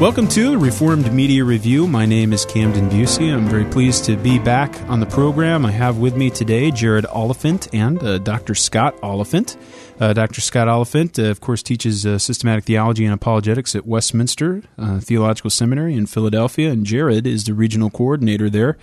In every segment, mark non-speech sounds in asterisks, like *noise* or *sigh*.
Welcome to Reformed Media Review. My name is Camden Bucey. I'm very pleased to be back on the program. I have with me today Jared Oliphint and uh, Dr. Scott Oliphint. Uh, Dr. Scott Oliphint, uh, of course, teaches uh, systematic theology and apologetics at Westminster uh, Theological Seminary in Philadelphia, and Jared is the regional coordinator there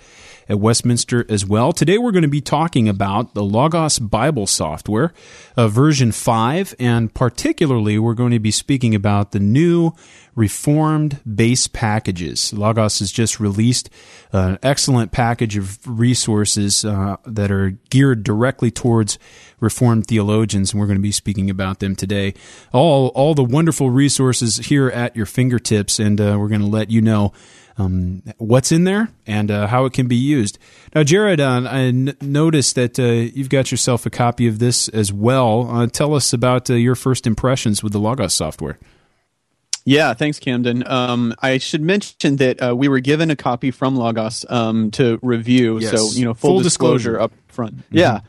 at Westminster as well. Today we're going to be talking about the Logos Bible software, uh, version 5, and particularly we're going to be speaking about the new reformed base packages. Logos has just released uh, an excellent package of resources that are geared directly towards reformed theologians, and we're going to be speaking about them today. All all the wonderful resources here at your fingertips, and uh, we're going to let you know um, what's in there and uh, how it can be used. Now, Jared, uh, I n- noticed that uh, you've got yourself a copy of this as well. Uh, tell us about uh, your first impressions with the Logos software. Yeah, thanks, Camden. Um, I should mention that uh, we were given a copy from Logos um, to review. Yes. So, you know, full, Full disclosure, disclosure. up front. Yeah.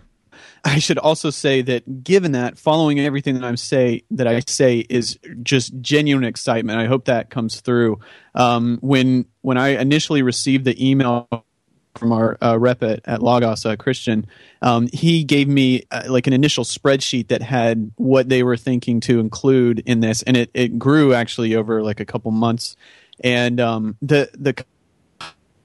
I should also say that given that, following everything that I'm say that I say is just genuine excitement. I hope that comes through. Um, when when I initially received the email from our uh, rep at, at uh, Christian, um, he gave me uh, like an initial spreadsheet that had what they were thinking to include in this, and it, it grew actually over like a couple months. And um, the the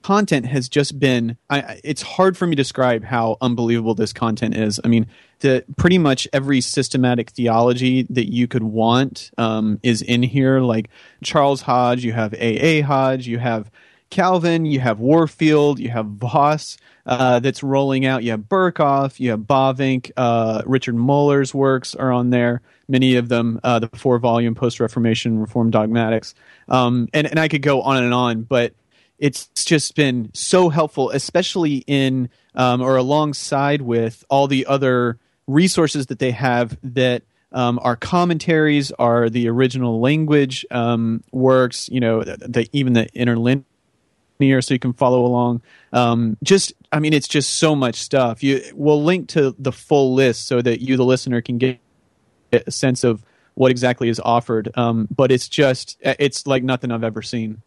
content has just been I, it's hard for me to describe how unbelievable this content is. I mean the pretty much every systematic theology that you could want um, is in here. Like charles hodge you have aa hodge you have calvin you have warfield you have vos uh, that's rolling out. You have berkhof you have bavinck uh, richard muller's works are on there. Many of them uh, the four volume post reformation reform dogmatics. Um, and, and i could go on and on but it's just been so helpful, especially in um, or alongside with all the other resources that they have that um, are commentaries, are the original language um, works, you know, the, the, even the interlinear, so you can follow along. Um, just, I mean, it's just so much stuff. You, we'll link to the full list so that you, the listener, can get a sense of what exactly is offered. Um, but it's just, it's like nothing I've ever seen.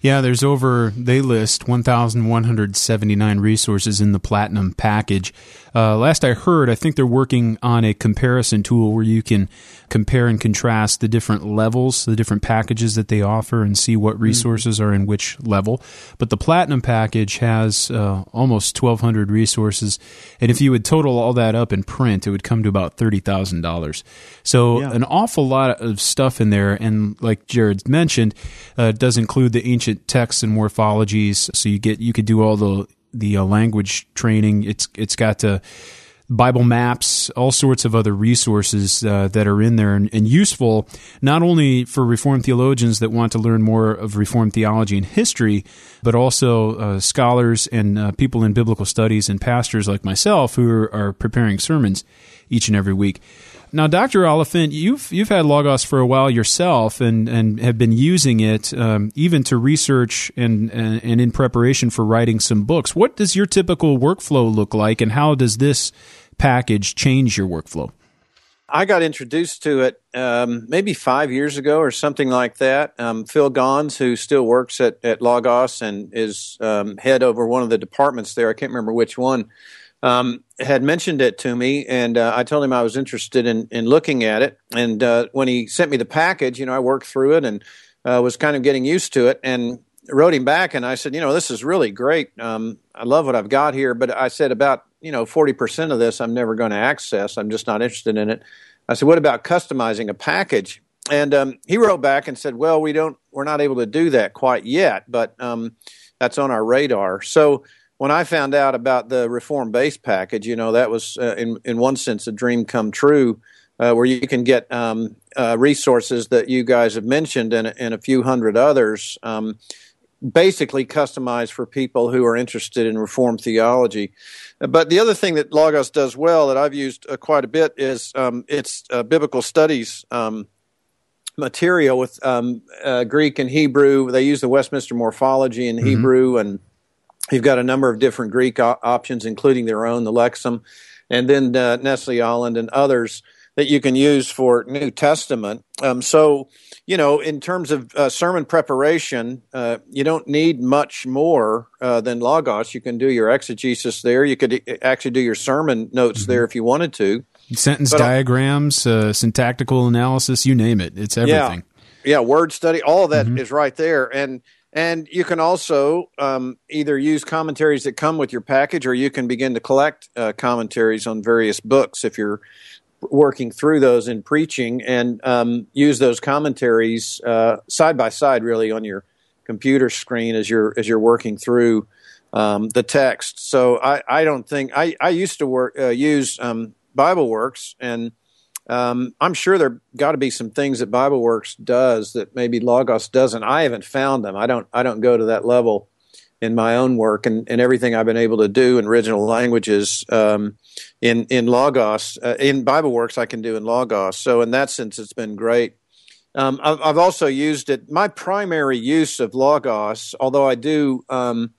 Yeah, there's over, they list 1,179 resources in the Platinum package. Uh, last I heard, I think they're working on a comparison tool where you can compare and contrast the different levels, the different packages that they offer, and see what resources are in which level. But the Platinum package has uh, almost 1,200 resources. And if you would total all that up in print, it would come to about $30,000. So Yeah. an awful lot of stuff in there. And like Jared mentioned, uh, it does include the ancient texts and morphologies. So you get you could do all the the uh, language training. It's it's got uh, Bible maps, all sorts of other resources uh, that are in there and, and useful not only for Reformed theologians that want to learn more of Reformed theology and history, but also uh, scholars and uh, people in biblical studies and pastors like myself who are, are preparing sermons each and every week. Now, Dr. Oliphint, you've you've had Logos for a while yourself, and, and have been using it um, even to research and, and and in preparation for writing some books. What does your typical workflow look like, and how does this package change your workflow? I got introduced to it um, maybe five years ago or something like that. Um, Phil Gons, who still works at, at Logos and is um, head over one of the departments there, I can't remember which one, um, had mentioned it to me, and uh, I told him I was interested in, in looking at it. And uh, when he sent me the package, you know, I worked through it and uh, was kind of getting used to it, and wrote him back, and I said, you know, this is really great. Um, I love what I've got here, but I said about you know forty percent of this I'm never going to access. I'm just not interested in it. I said, what about customizing a package? And um, he wrote back and said, well, we don't, we're not able to do that quite yet, but um, that's on our radar. So when I found out about the reform base package, you know, that was uh, in in one sense a dream come true, uh, where you can get um, uh, resources that you guys have mentioned and, and a few hundred others. Um, basically customized for people who are interested in reformed theology. But the other thing that Logos does well that I've used uh, quite a bit is um, its uh, biblical studies um, material with um, uh, Greek and Hebrew. They use the Westminster morphology in Hebrew, and you've got a number of different Greek o- options, including their own, the Lexham, and then uh, Nestle-Aland and others that you can use for New Testament. Um, so, you know, in terms of uh, sermon preparation, uh, you don't need much more uh, than Logos. You can do your exegesis there. You could uh, actually do your sermon notes mm-hmm. there if you wanted to. Sentence but, diagrams, uh, syntactical analysis, you name it. It's everything. Yeah, yeah word study, all of that mm-hmm. is right there. And and you can also um, either use commentaries that come with your package, or you can begin to collect uh, commentaries on various books if you're working through those in preaching and um, use those commentaries uh, side by side, really, on your computer screen as you're as you're working through um, the text. So I, I don't think I, I used to work uh, use um, BibleWorks, and um, I'm sure there got to be some things that BibleWorks does that maybe Logos doesn't. I haven't found them. I don't I don't go to that level in my own work and, and everything I've been able to do in original languages um, in in Logos uh, in BibleWorks I can do in Logos. So in that sense, it's been great. Um, I've, I've, also used it. My primary use of Logos, although I do um,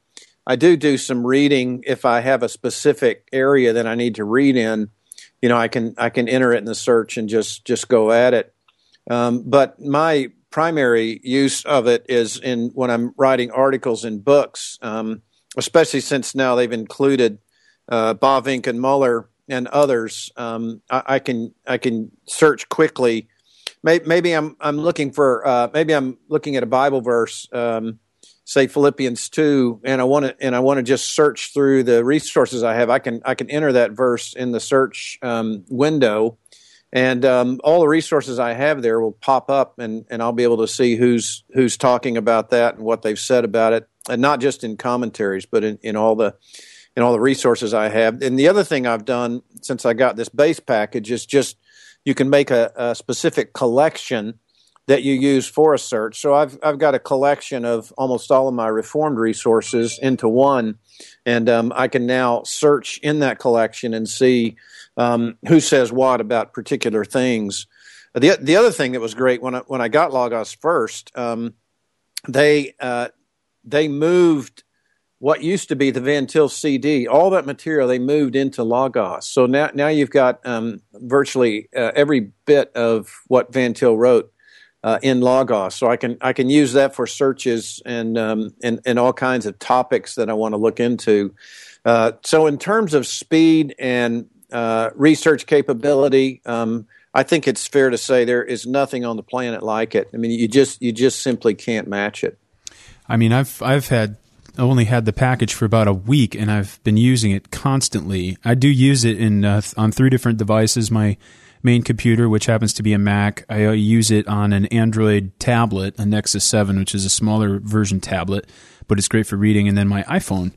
I do do some reading if I have a specific area that I need to read in. You know, I can I can enter it in the search and just just go at it. Um, but my primary use of it is in when I'm writing articles and books, um, especially since now they've included uh, Bavinck and Muller and others. Um, I, I, can I can search quickly. Maybe, maybe I'm I'm looking for uh, maybe I'm looking at a Bible verse, um, say Philippians two, and I want to and I want to just search through the resources I have. I can I can enter that verse in the search um, window and um, all the resources I have there will pop up, and, and I'll be able to see who's who's talking about that and what they've said about it, and not just in commentaries, but in, in all the in all the resources I have. And the other thing I've done since I got this base package is just you can make a, a specific collection that you use for a search. So I've I've got a collection of almost all of my reformed resources into one, and um, I can now search in that collection and see um, who says what about particular things. The the other thing that was great when I, when I got Logos first, um, they uh, they moved what used to be the Van Til CD, all that material they moved into Logos. So now now you've got um, virtually uh, every bit of what Van Til wrote uh, in Logos. So I can I can use that for searches and um, and and all kinds of topics that I want to look into. Uh, so in terms of speed and uh, research capability. Um, I think it's fair to say there is nothing on the planet like it. I mean, you just you just simply can't match it. I mean, I've I've had only had the package for about a week, and I've been using it constantly. I do use it in uh, on three different devices. My main computer, which happens to be a Mac, I uh, use it on an Android tablet, a Nexus Seven, which is a smaller version tablet, but it's great for reading, and then my iPhone.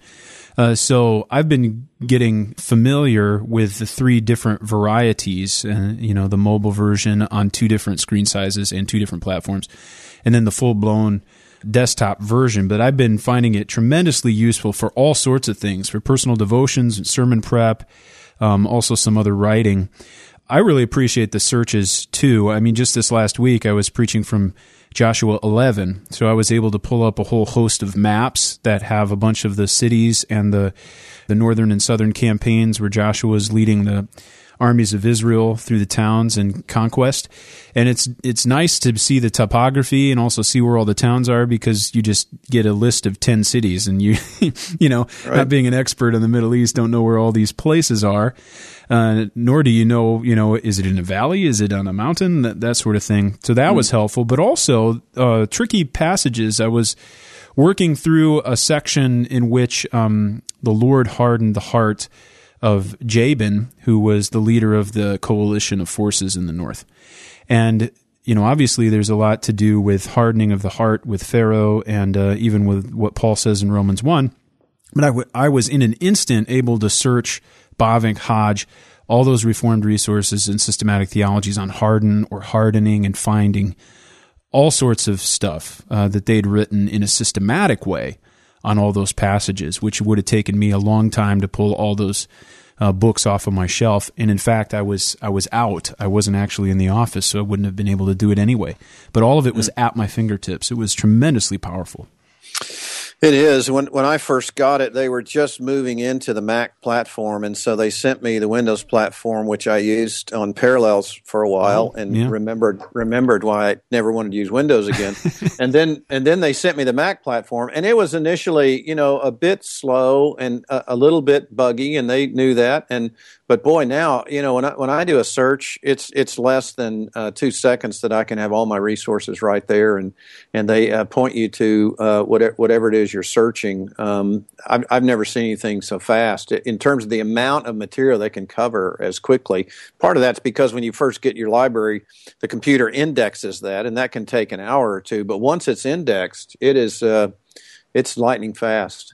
Uh, so I've been getting familiar with the three different varieties, uh, you know, the mobile version on two different screen sizes and two different platforms, and then the full blown desktop version. But I've been finding it tremendously useful for all sorts of things, for personal devotions and sermon prep, um, also some other writing. I really appreciate the searches too. I mean, just this last week, I was preaching from Joshua 11. So I was able to pull up a whole host of maps that have a bunch of the cities and the the northern and southern campaigns where Joshua was leading the armies of Israel through the towns and conquest. And it's it's nice to see the topography and also see where all the towns are because you just get a list of 10 cities and you *laughs* you know, right. not being an expert in the Middle East don't know where all these places are. Uh, nor do you know, you know, is it in a valley? Is it on a mountain? That, that sort of thing. So that mm. was helpful, but also uh, tricky passages. I was working through a section in which um, the Lord hardened the heart of Jabin, who was the leader of the coalition of forces in the north. And, you know, obviously there's a lot to do with hardening of the heart with Pharaoh and uh, even with what Paul says in Romans 1. But I, w- I was in an instant able to search Bavinck, Hodge, all those reformed resources and systematic theologies on harden or hardening and finding all sorts of stuff uh, that they'd written in a systematic way on all those passages, which would have taken me a long time to pull all those uh, books off of my shelf. And in fact, I was I was out. I wasn't actually in the office, so I wouldn't have been able to do it anyway. But all of it was at my fingertips. It was tremendously powerful. It is. When when I first got it, they were just moving into the Mac platform, and so they sent me the Windows platform, which I used on Parallels for a while, Oh, and yeah. remembered remembered why I never wanted to use Windows again. *laughs* and then and then they sent me the Mac platform, and it was initially, you know, a bit slow and a, a little bit buggy, and they knew that. And but boy, now you know when I when I do a search, it's it's less than uh, two seconds that I can have all my resources right there, and and they uh, point you to uh, whatever whatever it is you're searching. Um, I've I've never seen anything so fast in terms of the amount of material they can cover as quickly. Part of that's because when you first get your library, the computer indexes that, and that can take an hour or two. But once it's indexed, it is uh, it's lightning fast.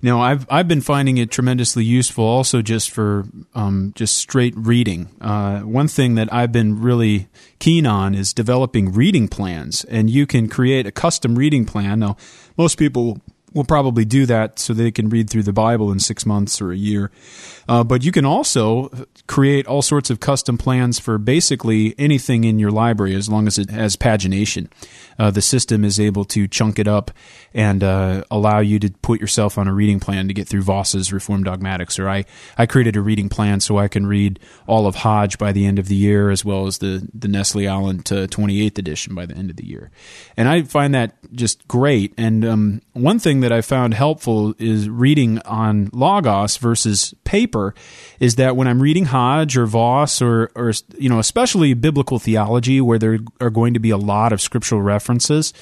Now, I've I've been finding it tremendously useful, also just for um, just straight reading. Uh, one thing that I've been really keen on is developing reading plans, and you can create a custom reading plan. Now, most people will probably do that so they can read through the Bible in six months or a year, uh, but you can also create all sorts of custom plans for basically anything in your library as long as it has pagination. Uh, the system is able to chunk it up and uh, allow you to put yourself on a reading plan to get through Vos's Reformed Dogmatics. Or I, I created a reading plan so I can read all of Hodge by the end of the year, as well as the, the Nestle-Aland to 28th edition by the end of the year. And I find that just great. And um, one thing that I found helpful is reading on Logos versus paper is that when I'm reading Hodge or Vos or, or you know, especially biblical theology where there are going to be a lot of scriptural references,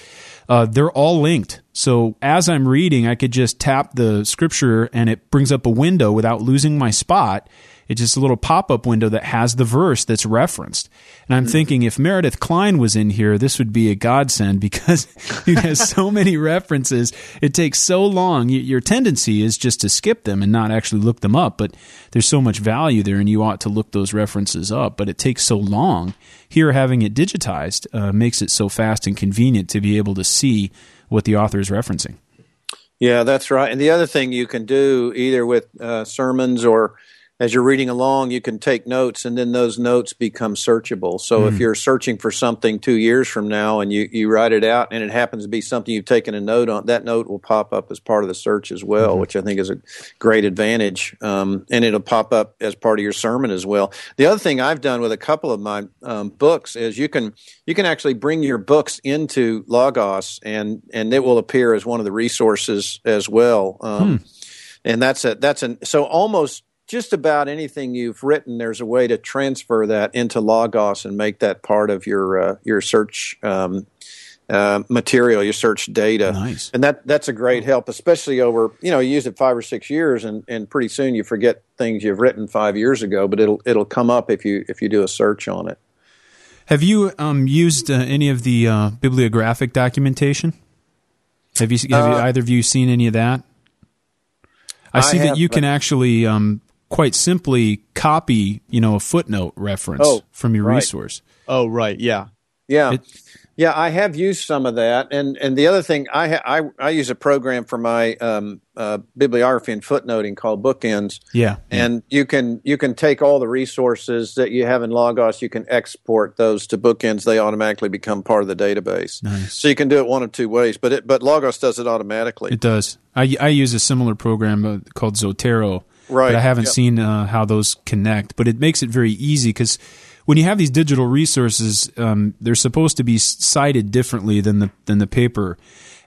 uh, they're all linked. So as I'm reading, I could just tap the scripture and it brings up a window without losing my spot. It's just a little pop up window that has the verse that's referenced. And I'm thinking if Meredith Kline was in here, this would be a godsend *laughs* because he has so many references. It takes so long. Your tendency is just to skip them and not actually look them up. But there's so much value there, and you ought to look those references up. But it takes so long. Here, having it digitized uh, makes it so fast and convenient to be able to see what the author is referencing. Yeah, that's right. And the other thing you can do, either with uh, sermons or as you're reading along, you can take notes, and then those notes become searchable. So if you're searching for something two years from now, and you, you write it out, and it happens to be something you've taken a note on, that note will pop up as part of the search as well, which I think is a great advantage. Um, and it'll pop up as part of your sermon as well. The other thing I've done with a couple of my um, books is you can you can actually bring your books into Logos, and and it will appear as one of the resources as well. Um, And that's a that's an so almost just about anything you've written, there's a way to transfer that into Logos and make that part of your uh, your search um, uh, material, your search data. Nice. And that that's a great help, especially over you know you use it five or six years, and, and pretty soon you forget things you've written five years ago, but it'll it'll come up if you if you do a search on it. Have you um, used uh, any of the uh, bibliographic documentation? Have you have you, Uh, either of you seen any of that? I I see that you can actually um, quite simply copy, you know, a footnote reference Oh, from your right. resource. Oh, right. Yeah. Yeah, It- yeah, I have used some of that, and and the other thing I ha- I, I use a program for my um, uh, bibliography and footnoting called Bookends, Yeah, and you can you can take all the resources that you have in Logos, you can export those to Bookends. They automatically become part of the database. Nice. So you can do it one of two ways, but it but Logos does it automatically. it does. I, I use a similar program uh, called Zotero, Right, but I haven't yep. seen uh, how those connect. But it makes it very easy because when you have these digital resources, um, they're supposed to be cited differently than the than the paper.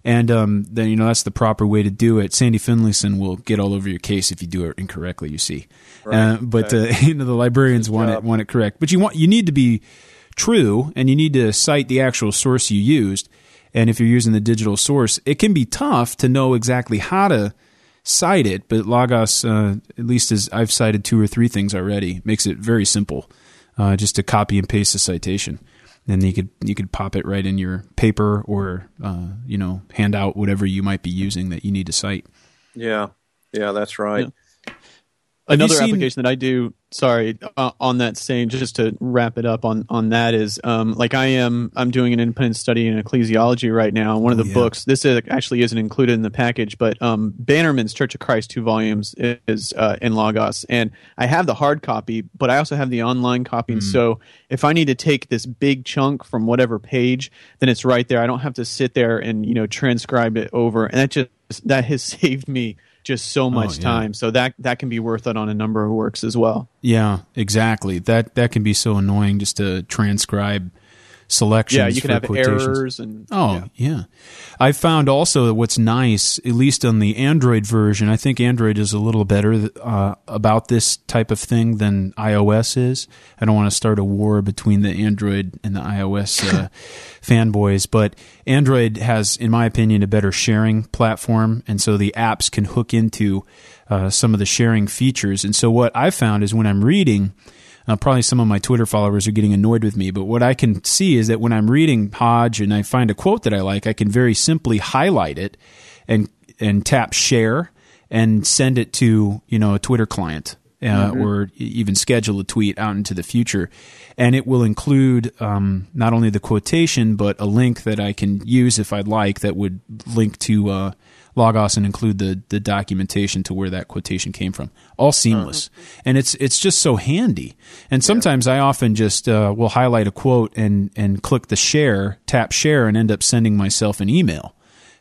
And um, then you know that's the proper way to do it. Sandy Finlayson will get all over your case if you do it incorrectly. You see, uh, but uh, *laughs* you know the librarians want it want it correct. But you want you need to be true, and you need to cite the actual source you used. And if you're using the digital source, it can be tough to know exactly how to cite it. But Logos, uh, at least as I've cited two or three things already, makes it very simple, uh, just to copy and paste the citation. and you could you could pop it right in your paper or uh, you know hand out whatever you might be using that you need to cite. Yeah, yeah, that's right. Another seen- application that I do, sorry, uh, on that same, just to wrap it up on on that is, um, like I am, I'm doing an independent study in ecclesiology right now. One of the Oh, yeah. books, this is, actually isn't included in the package, but um, Bannerman's Church of Christ, two volumes, is uh, in Logos, and I have the hard copy, but I also have the online copy. And so, if I need to take this big chunk from whatever page, then it's right there. I don't have to sit there and you know transcribe it over, and that just that has *laughs* saved me just so oh, much yeah. time. So that that can be worth it on a number of works as well. Yeah, exactly. That that can be so annoying just to transcribe selections. Yeah, you can have quotations. errors and Oh yeah. yeah. I found also that what's nice, at least on the Android version, I think Android is a little better uh, about this type of thing than iOS is. I don't want to start a war between the Android and the iOS uh, *laughs* fanboys, but Android has, in my opinion, a better sharing platform, and so the apps can hook into uh, some of the sharing features. And so what I found is when I'm reading. Uh, probably some of my Twitter followers are getting annoyed with me, but what I can see is that when I'm reading Hodge and I find a quote that I like, I can very simply highlight it and and tap share and send it to you know a Twitter client. Uh, Or e- even schedule a tweet out into the future, and it will include um, not only the quotation but a link that I can use if I'd like that would link to uh, Logos and include the the documentation to where that quotation came from. All seamless, and it's it's just so handy. And sometimes I often just uh, will highlight a quote and and click the share, tap share, and end up sending myself an email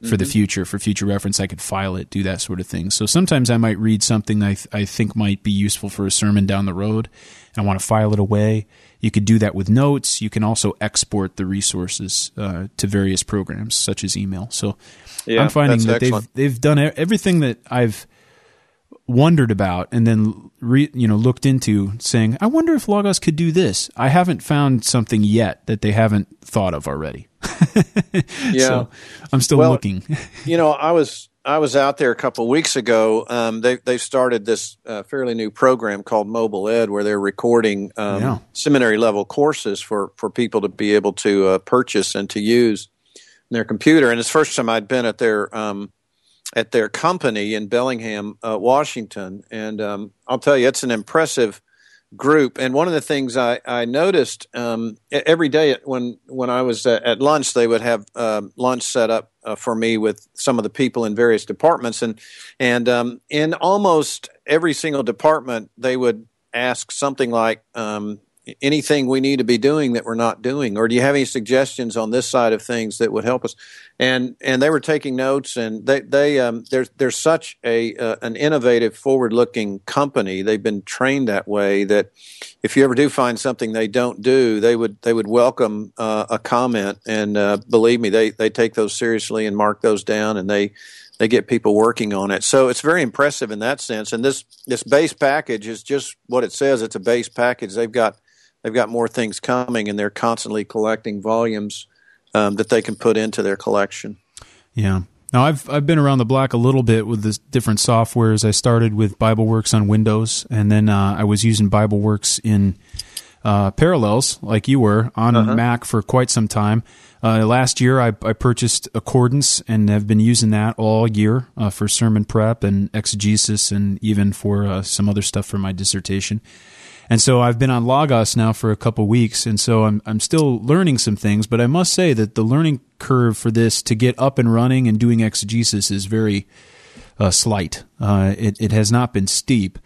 for the future for future reference. I could file it, do that sort of thing. So sometimes I might read something I th- I think might be useful for a sermon down the road, and I want to file it away. You could do that with notes. You can also export the resources uh, to various programs such as email. So Yeah, I'm finding that they've they've done everything that I've wondered about and then re, you know looked into saying I wonder if Logos could do this. I haven't found something yet that they haven't thought of already. *laughs* Yeah. So I'm still Well, looking. *laughs* you know, I was I was out there a couple of weeks ago. Um, they they started this uh, fairly new program called Mobile Ed, where they're recording um, Yeah. seminary level courses for for people to be able to uh, purchase and to use their computer. And it's first time I'd been at their um, at their company in Bellingham, uh, Washington. And um, I'll tell you, it's an impressive group. And one of the things I, I noticed um, every day when when I was uh, at lunch, they would have um lunch set up uh, for me with some of the people in various departments, and and um, in almost every single department, they would ask something like. Um, Anything we need to be doing that we're not doing, or do you have any suggestions on this side of things that would help us? And and they were taking notes, and they they um, there's such a uh, an innovative, forward looking company. They've been trained that way that if you ever do find something they don't do, they would they would welcome uh, a comment, and uh, believe me, they they take those seriously and mark those down, and they they get people working on it. So it's very impressive in that sense. And this this base package is just what it says. It's a base package. They've got they've got more things coming, and they're constantly collecting volumes um, that they can put into their collection. Yeah. Now I've I've been around the block a little bit with the different softwares. I started with BibleWorks on Windows, and then uh, I was using BibleWorks in uh, Parallels, like you were, on Mac for quite some time. Uh, last year, I, I purchased Accordance and have been using that all year uh, for sermon prep and exegesis, and even for uh, some other stuff for my dissertation. And so I've been on Logos now for a couple weeks, and so I'm I'm still learning some things. But I must say that the learning curve for this to get up and running and doing exegesis is very uh, slight. Uh, it it has not been steep,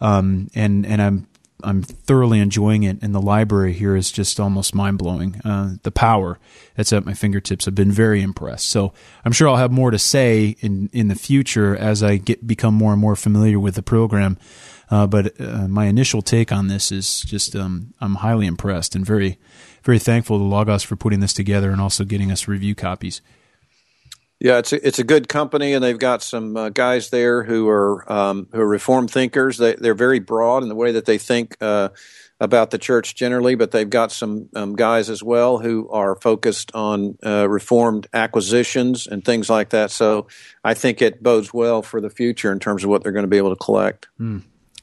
um, and and I'm I'm thoroughly enjoying it. And the library here is just almost mind blowing. Uh, the power that's at my fingertips. I've been very impressed. So I'm sure I'll have more to say in in the future as I get become more and more familiar with the program. Uh, but uh, my initial take on this is just um, I'm highly impressed and very very thankful to Logos for putting this together and also getting us review copies. Yeah, it's a, it's a good company, and they've got some uh, guys there who are um, who are reform thinkers. They, they're very broad in the way that they think uh, about the church generally, but they've got some um, guys as well who are focused on uh, reformed acquisitions and things like that. So I think it bodes well for the future in terms of what they're going to be able to collect.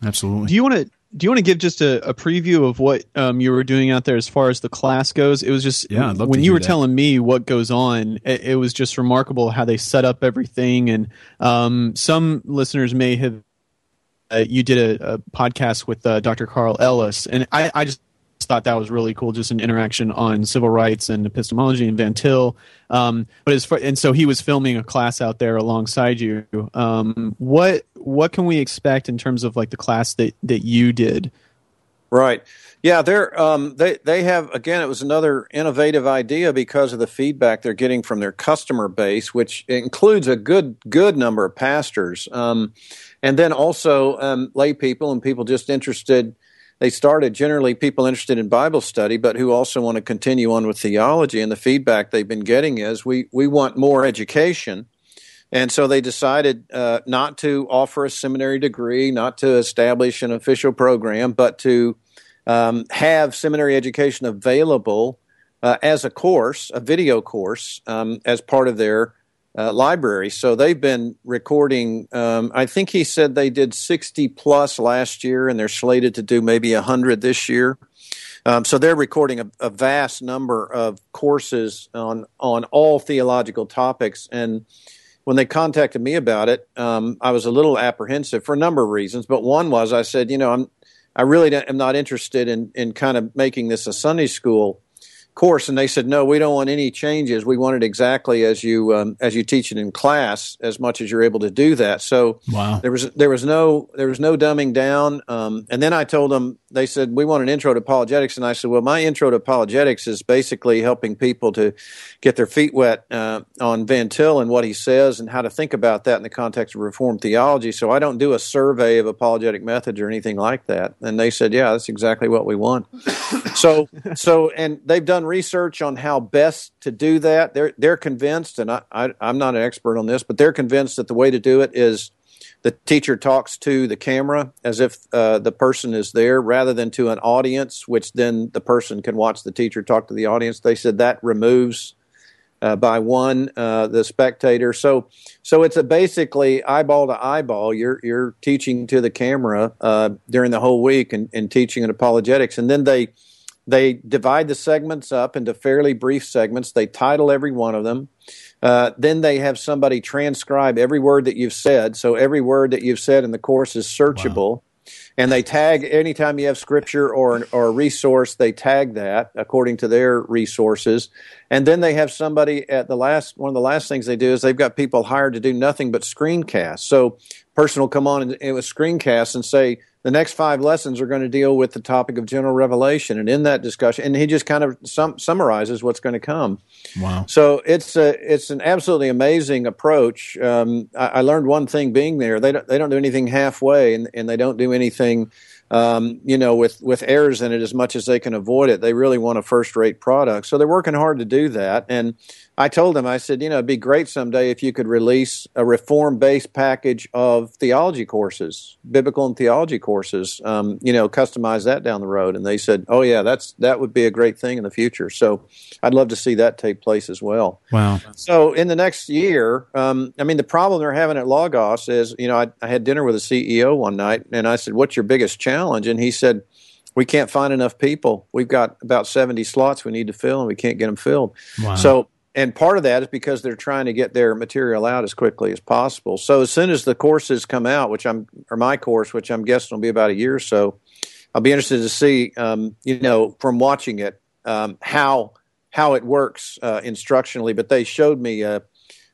Absolutely. Do you want to do you want to give just a, a preview of what um, you were doing out there as far as the class goes? It was just Yeah, when you were that. telling me what goes on, it, it was just remarkable how they set up everything. And um, some listeners may have you did a, a podcast with uh, Dr. Carl Ellis, and I, I just thought that was really cool, just an interaction on civil rights and epistemology and Van Til. Um, but as far, and so he was filming a class out there alongside you. Um, what what can we expect in terms of like the class that that you did? Right. Yeah, they're um, they they have again. It was another innovative idea because of the feedback they're getting from their customer base, which includes a good good number of pastors, um, and then also um, lay people and people just interested they started generally people interested in Bible study, but who also want to continue on with theology. And the feedback they've been getting is we, we want more education. And so they decided uh, not to offer a seminary degree, not to establish an official program, but to um, have seminary education available uh, as a course, a video course, um, as part of their uh, library. So they've been recording. Um, I think he said they did 60 plus last year, and they're slated to do maybe 100 this year. Um, so they're recording a, a, vast number of courses on on all theological topics. And when they contacted me about it, um, I was a little apprehensive for a number of reasons. But one was I said, you know, I'm I really am not interested in in kind of making this a Sunday school course, and they said, "No, we don't want any changes. We want it exactly as you um, as you teach it in class, as much as you're able to do that." So wow. there was there was no there was no dumbing down. Um, and then I told them they said we want an intro to apologetics, and I said, "Well, my intro to apologetics is basically helping people to get their feet wet uh, on Van Til and what he says, and how to think about that in the context of Reformed theology." So I don't do a survey of apologetic methods or anything like that. And they said, "Yeah, that's exactly what we want." *laughs* so so and they've done research on how best to do that. They're they're convinced, and I, I I'm not an expert on this, but they're convinced that the way to do it is the teacher talks to the camera as if uh, the person is there rather than to an audience, which then the person can watch the teacher talk to the audience. They said that removes uh, by one uh, the spectator. So so it's a basically eyeball to eyeball. You're you're teaching to the camera uh, during the whole week and, and teaching in apologetics, and then they they divide the segments up into fairly brief segments. They title every one of them. Uh, then they have somebody transcribe every word that you've said. So every word that you've said in the course is searchable. Wow. And they tag anytime you have scripture or or a resource, they tag that according to their resources. And then they have somebody at the last one of the last things they do is they've got people hired to do nothing but screencasts. So person will come on and, with screencasts and say, the next five lessons are going to deal with the topic of general revelation and in that discussion and he just kind of sum, summarizes what's going to come wow so it's a, it's an absolutely amazing approach um, I, I, learned one thing being there they don't, they don't do anything halfway and, and they don't do anything um, you know, with, with errors in it as much as they can avoid it. They really want a first rate product. So they're working hard to do that. And I told them, I said, you know, it'd be great someday if you could release a reform based package of theology courses, biblical and theology courses, um, you know, customize that down the road. And they said, oh, yeah, that's that would be a great thing in the future. So I'd love to see that take place as well. Wow. So in the next year, um, I mean, the problem they're having at Logos is, you know, I, I had dinner with a CEO one night and I said, what's your biggest challenge? And he said, we can't find enough people. We've got about 70 slots we need to fill and we can't get them filled. Wow. So and part of that is because they're trying to get their material out as quickly as possible. So as soon as the courses come out, which I'm or my course, which I'm guessing will be about a year or so, I'll be interested to see, um, you know, from watching it, um, how how it works uh, instructionally. But they showed me a,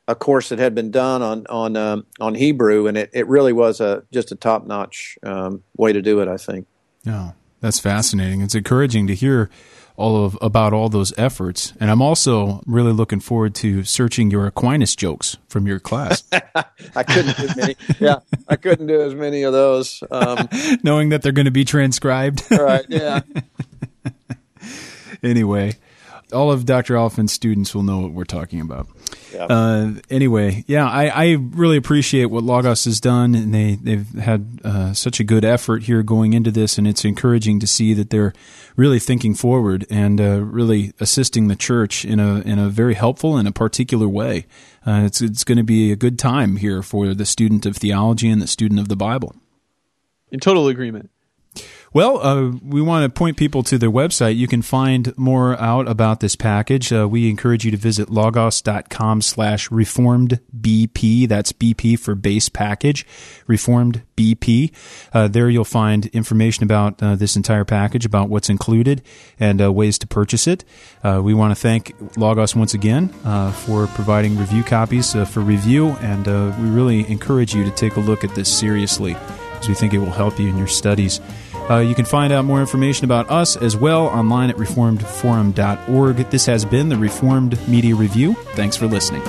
a course that had been done on on um, on Hebrew, and it, it really was a just a top notch um, way to do it. I think. Yeah, that's fascinating. It's encouraging to hear all of about all those efforts. And I'm also really looking forward to searching your Aquinas jokes from your class. *laughs* I couldn't do many. Yeah, I couldn't do as many of those. Um, *laughs* Knowing that they're going to be transcribed. right. Yeah. *laughs* anyway, all of Dr. Oliphint's students will know what we're talking about. Yeah. Uh, anyway, yeah, I, I, really appreciate what Logos has done, and they they've had uh, such a good effort here going into this, and it's encouraging to see that they're really thinking forward and uh, really assisting the church in a in a very helpful and a particular way. Uh, it's it's going to be a good time here for the student of theology and the student of the Bible. In total agreement. Well, uh, we want to point people to their website. You can find more out about this package. Uh, we encourage you to visit logos.com slash reformed BP. That's BP for base package, reformed BP. Uh, there you'll find information about uh, this entire package, about what's included, and uh, ways to purchase it. Uh, we want to thank Logos once again for providing review copies for review, and we really encourage you to take a look at this seriously because we think it will help you in your studies. Uh, you can find out more information about us as well online at reformedforum.org. This has been the Reformed Media Review. Thanks for listening.